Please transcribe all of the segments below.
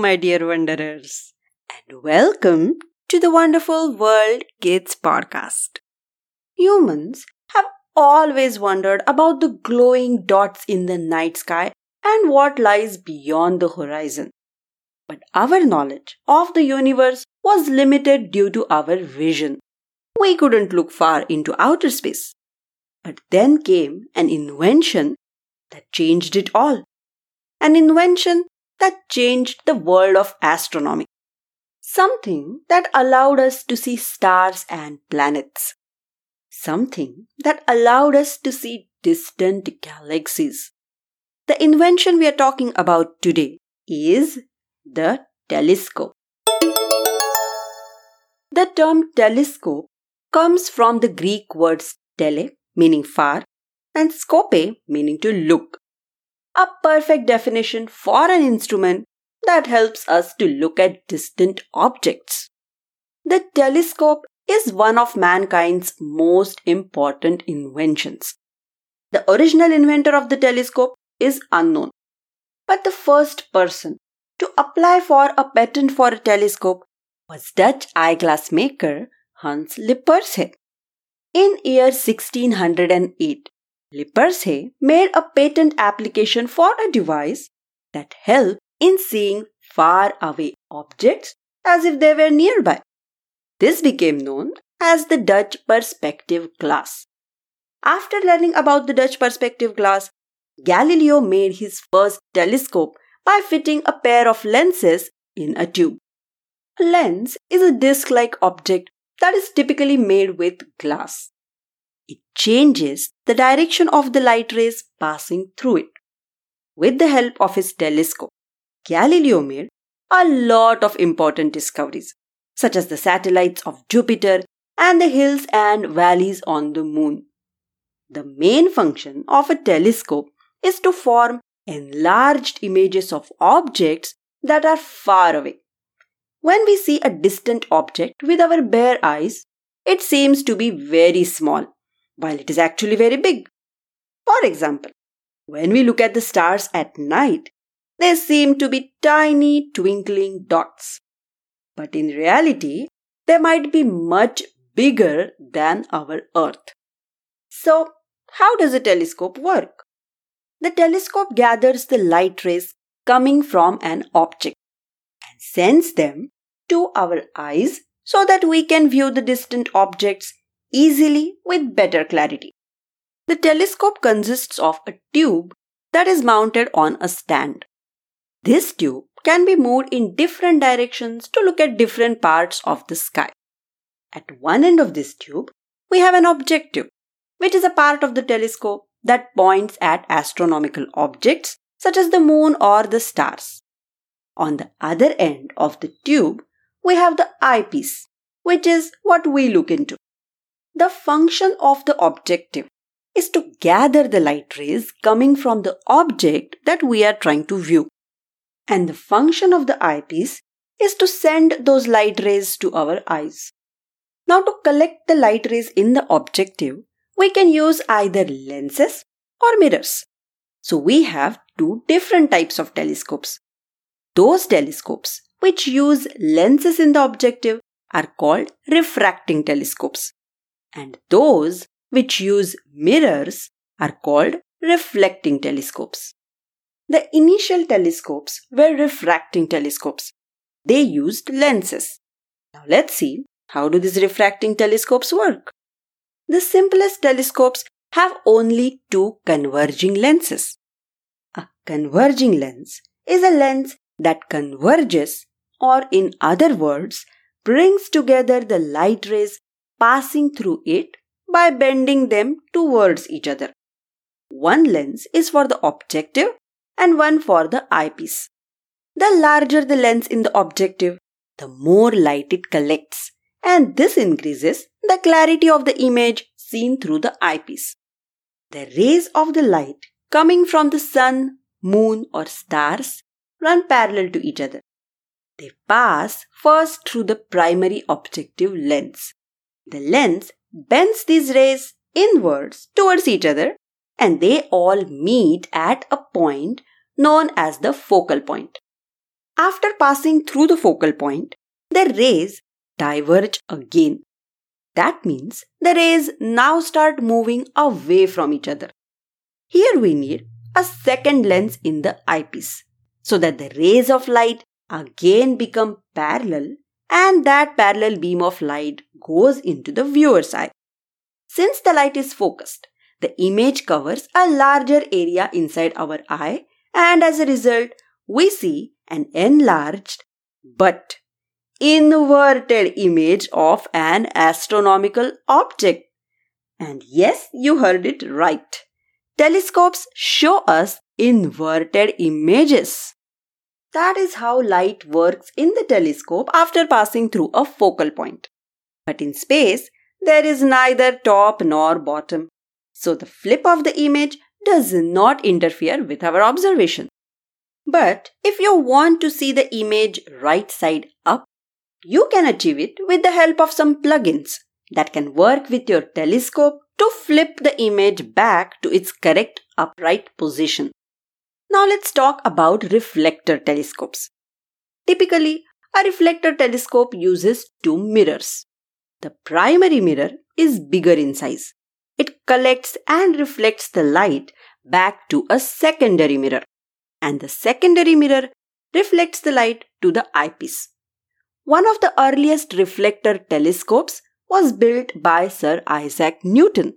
My dear wanderers, and welcome to the Wonderful World Kids podcast. Humans have always wondered about the glowing dots in the night sky and what lies beyond the horizon. But our knowledge of the universe was limited due to our vision. We couldn't look far into outer space. But then came an invention that changed it all. An invention that changed the world of astronomy. Something that allowed us to see stars and planets. Something that allowed us to see distant galaxies. The invention we are talking about today is the telescope. The term telescope comes from the Greek words tele, meaning far, and scope, meaning to look. A perfect definition for an instrument that helps us to look at distant objects. The telescope is one of mankind's most important inventions. The original inventor of the telescope is unknown, but the first person to apply for a patent for a telescope was Dutch eyeglass maker Hans Lippershey. In year 1608, Lippershey made a patent application for a device that helped in seeing far away objects as if they were nearby. This became known as the Dutch perspective glass. After learning about the Dutch perspective glass, Galileo made his first telescope by fitting a pair of lenses in a tube. A lens is a disc like object that is typically made with glass. It changes the direction of the light rays passing through it. With the help of his telescope, Galileo made a lot of important discoveries, such as the satellites of Jupiter and the hills and valleys on the moon. The main function of a telescope is to form enlarged images of objects that are far away. When we see a distant object with our bare eyes, it seems to be very small, while it is actually very big. For example, when we look at the stars at night, they seem to be tiny twinkling dots. But in reality, they might be much bigger than our Earth. So, how does a telescope work? The telescope gathers the light rays coming from an object and sends them to our eyes so that we can view the distant objects easily with better clarity. The telescope consists of a tube that is mounted on a stand. This tube can be moved in different directions to look at different parts of the sky. At one end of this tube, we have an objective, which is a part of the telescope that points at astronomical objects such as the moon or the stars. On the other end of the tube, we have the eyepiece, which is what we look into. The function of the objective is to gather the light rays coming from the object that we are trying to view. And the function of the eyepiece is to send those light rays to our eyes. Now, to collect the light rays in the objective, we can use either lenses or mirrors. So we have two different types of telescopes. Those telescopes which use lenses in the objective are called refracting telescopes. And those which use mirrors are called reflecting telescopes. The initial telescopes were refracting telescopes. They used lenses. Now let's see how do these refracting telescopes work. The simplest telescopes have only two converging lenses. A converging lens is a lens that converges, or in other words, brings together the light rays passing through it by bending them towards each other. One lens is for the objective and one for the eyepiece. The larger the lens in the objective, the more light it collects, and this increases the clarity of the image seen through the eyepiece. The rays of the light coming from the sun, moon, or stars run parallel to each other. They pass first through the primary objective lens. The lens bends these rays inwards towards each other and they all meet at a point known as the focal point. after passing through the focal point, the rays diverge again. That means the rays now start moving away from each other. Here we need a second lens in the eyepiece so that the rays of light again become parallel and that parallel beam of light goes into the viewer's eye. Since the light is focused, the image covers a larger area inside our eye and as a result, we see an enlarged but inverted image of an astronomical object. And yes, you heard it right. Telescopes show us inverted images. That is how light works in the telescope after passing through a focal point. But in space, there is neither top nor bottom. So the flip of the image does not interfere with our observation. But if you want to see the image right side up, you can achieve it with the help of some plugins that can work with your telescope to flip the image back to its correct upright position. Now let's talk about reflector telescopes. Typically, a reflector telescope uses two mirrors. The primary mirror is bigger in size. It collects and reflects the light back to a secondary mirror, and the secondary mirror reflects the light to the eyepiece. One of the earliest reflector telescopes was built by Sir Isaac Newton.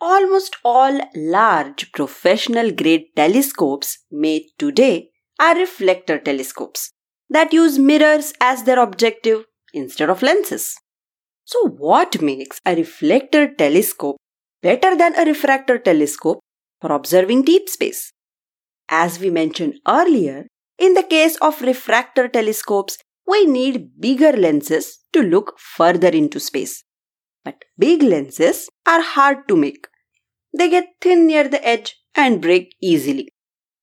Almost all large professional grade telescopes made today are reflector telescopes that use mirrors as their objective instead of lenses. So, what makes a reflector telescope better than a refractor telescope for observing deep space? As we mentioned earlier, in the case of refractor telescopes, we need bigger lenses to look further into space. But big lenses are hard to make. They get thin near the edge and break easily.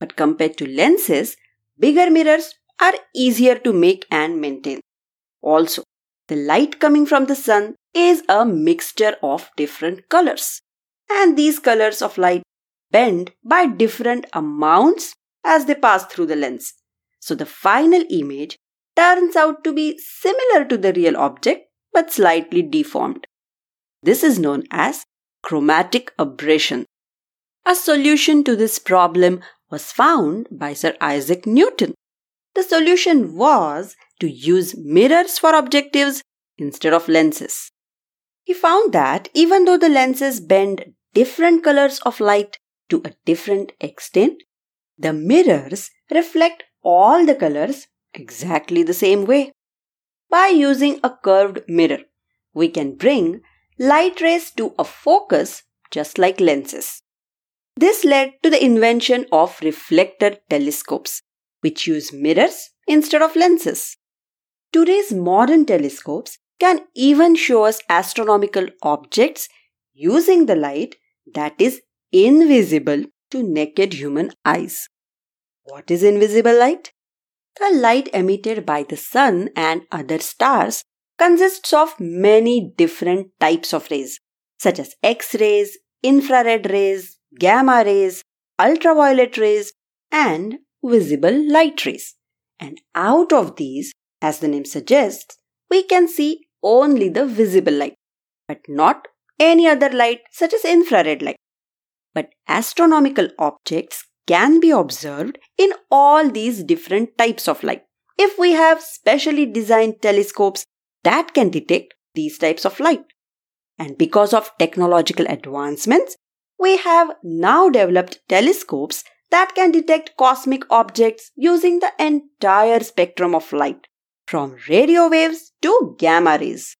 But compared to lenses, bigger mirrors are easier to make and maintain. Also, the light coming from the sun is a mixture of different colors. And these colors of light bend by different amounts as they pass through the lens. So the final image turns out to be similar to the real object but slightly deformed. This is known as chromatic aberration. A solution to this problem was found by Sir Isaac Newton. The solution was to use mirrors for objectives instead of lenses. He found that even though the lenses bend different colors of light to a different extent, the mirrors reflect all the colors exactly the same way. By using a curved mirror, we can bring light rays to a focus just like lenses. This led to the invention of reflector telescopes, which use mirrors instead of lenses. Today's modern telescopes can even show us astronomical objects using the light that is invisible to naked human eyes. What is invisible light? The light emitted by the sun and other stars consists of many different types of rays, such as X rays, infrared rays, gamma rays, ultraviolet rays, and visible light rays. And out of these, as the name suggests, we can see only the visible light, but not any other light such as infrared light. But astronomical objects can be observed in all these different types of light if we have specially designed telescopes that can detect these types of light. And because of technological advancements, we have now developed telescopes that can detect cosmic objects using the entire spectrum of light, from radio waves to gamma rays.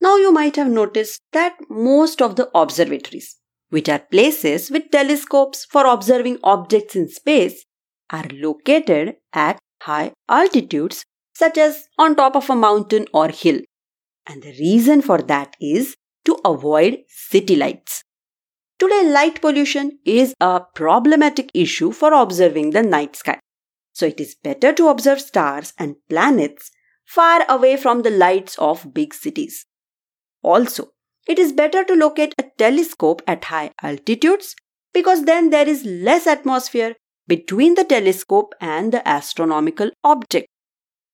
Now you might have noticed that most of the observatories, which are places with telescopes for observing objects in space, are located at high altitudes such as on top of a mountain or hill. And the reason for that is to avoid city lights. Today, light pollution is a problematic issue for observing the night sky. So, it is better to observe stars and planets far away from the lights of big cities. Also, it is better to locate a telescope at high altitudes because then there is less atmosphere between the telescope and the astronomical object.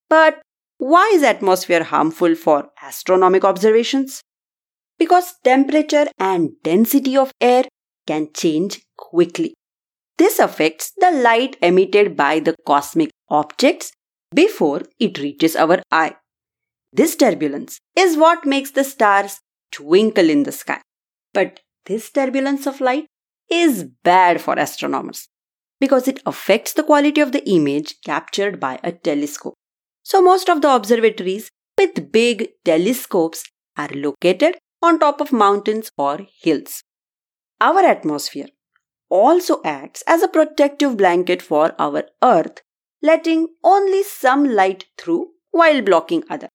But why is atmosphere harmful for astronomical observations? Because temperature and density of air can change quickly. This affects the light emitted by the cosmic objects before it reaches our eye. This turbulence is what makes the stars twinkle in the sky. But this turbulence of light is bad for astronomers because it affects the quality of the image captured by a telescope. So, most of the observatories with big telescopes are located on top of mountains or hills. Our atmosphere also acts as a protective blanket for our Earth, letting only some light through while blocking other.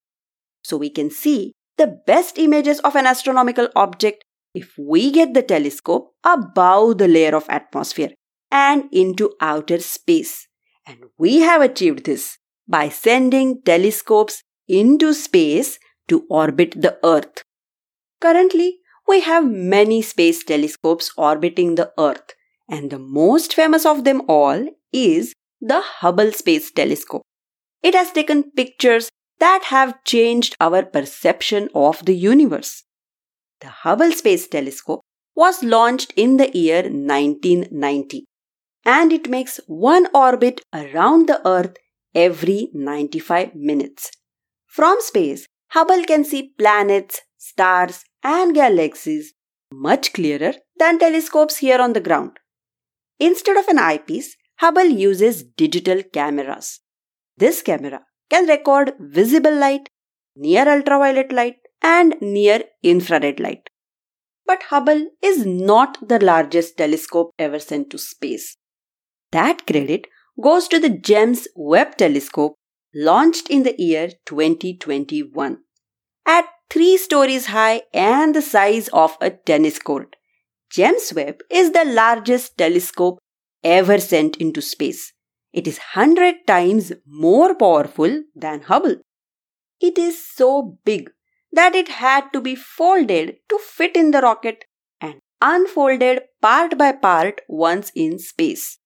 So we can see the best images of an astronomical object if we get the telescope above the layer of atmosphere and into outer space. And we have achieved this by sending telescopes into space to orbit the Earth. Currently, we have many space telescopes orbiting the Earth, and the most famous of them all is the Hubble Space Telescope. It has taken pictures that have changed our perception of the universe. The Hubble Space Telescope was launched in the year 1990 and it makes one orbit around the Earth every 95 minutes. From space, Hubble can see planets, stars, and galaxies much clearer than telescopes here on the ground. Instead of an eyepiece, Hubble uses digital cameras. This camera can record visible light, near ultraviolet light, and near infrared light. But Hubble is not the largest telescope ever sent to space. That credit goes to the James Webb Telescope launched in the year 2021. At 3 stories high and the size of a tennis court, James Webb is the largest telescope ever sent into space. It is 100 times more powerful than Hubble. It is so big that it had to be folded to fit in the rocket and unfolded part by part once in space.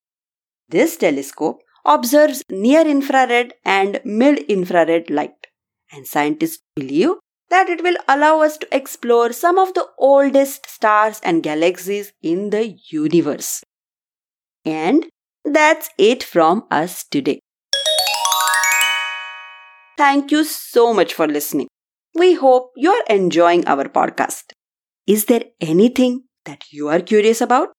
This telescope observes near infrared and mid infrared light, and scientists believe that it will allow us to explore some of the oldest stars and galaxies in the universe. And that's it from us today. Thank you so much for listening. We hope you're enjoying our podcast. Is there anything that you are curious about?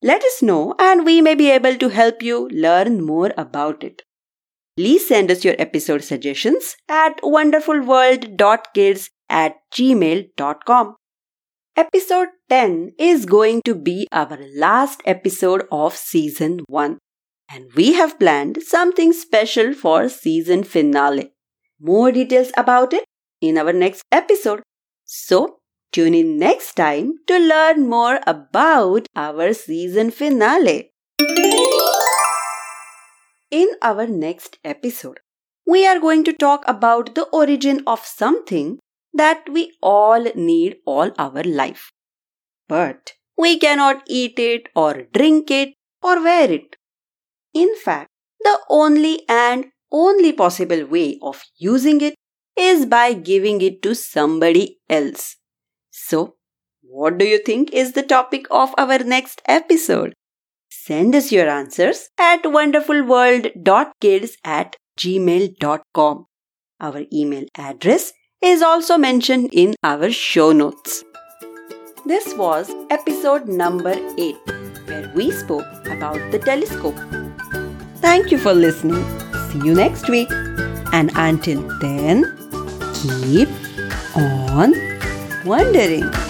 Let us know and we may be able to help you learn more about it. Please send us your episode suggestions at wonderfulworld.kids at gmail.com. Episode 10 is going to be our last episode of season 1 and we have planned something special for season finale. More details about it in our next episode. So Tune in next time to learn more about our season finale. In our next episode, we are going to talk about the origin of something that we all need all our life. But we cannot eat it or drink it or wear it. In fact, the only and only possible way of using it is by giving it to somebody else. So, what do you think is the topic of our next episode? Send us your answers at wonderfulworld.kids at gmail.com. Our email address is also mentioned in our show notes. This was episode number 8, where we spoke about the telescope. Thank you for listening. See you next week. And until then, keep on wondering.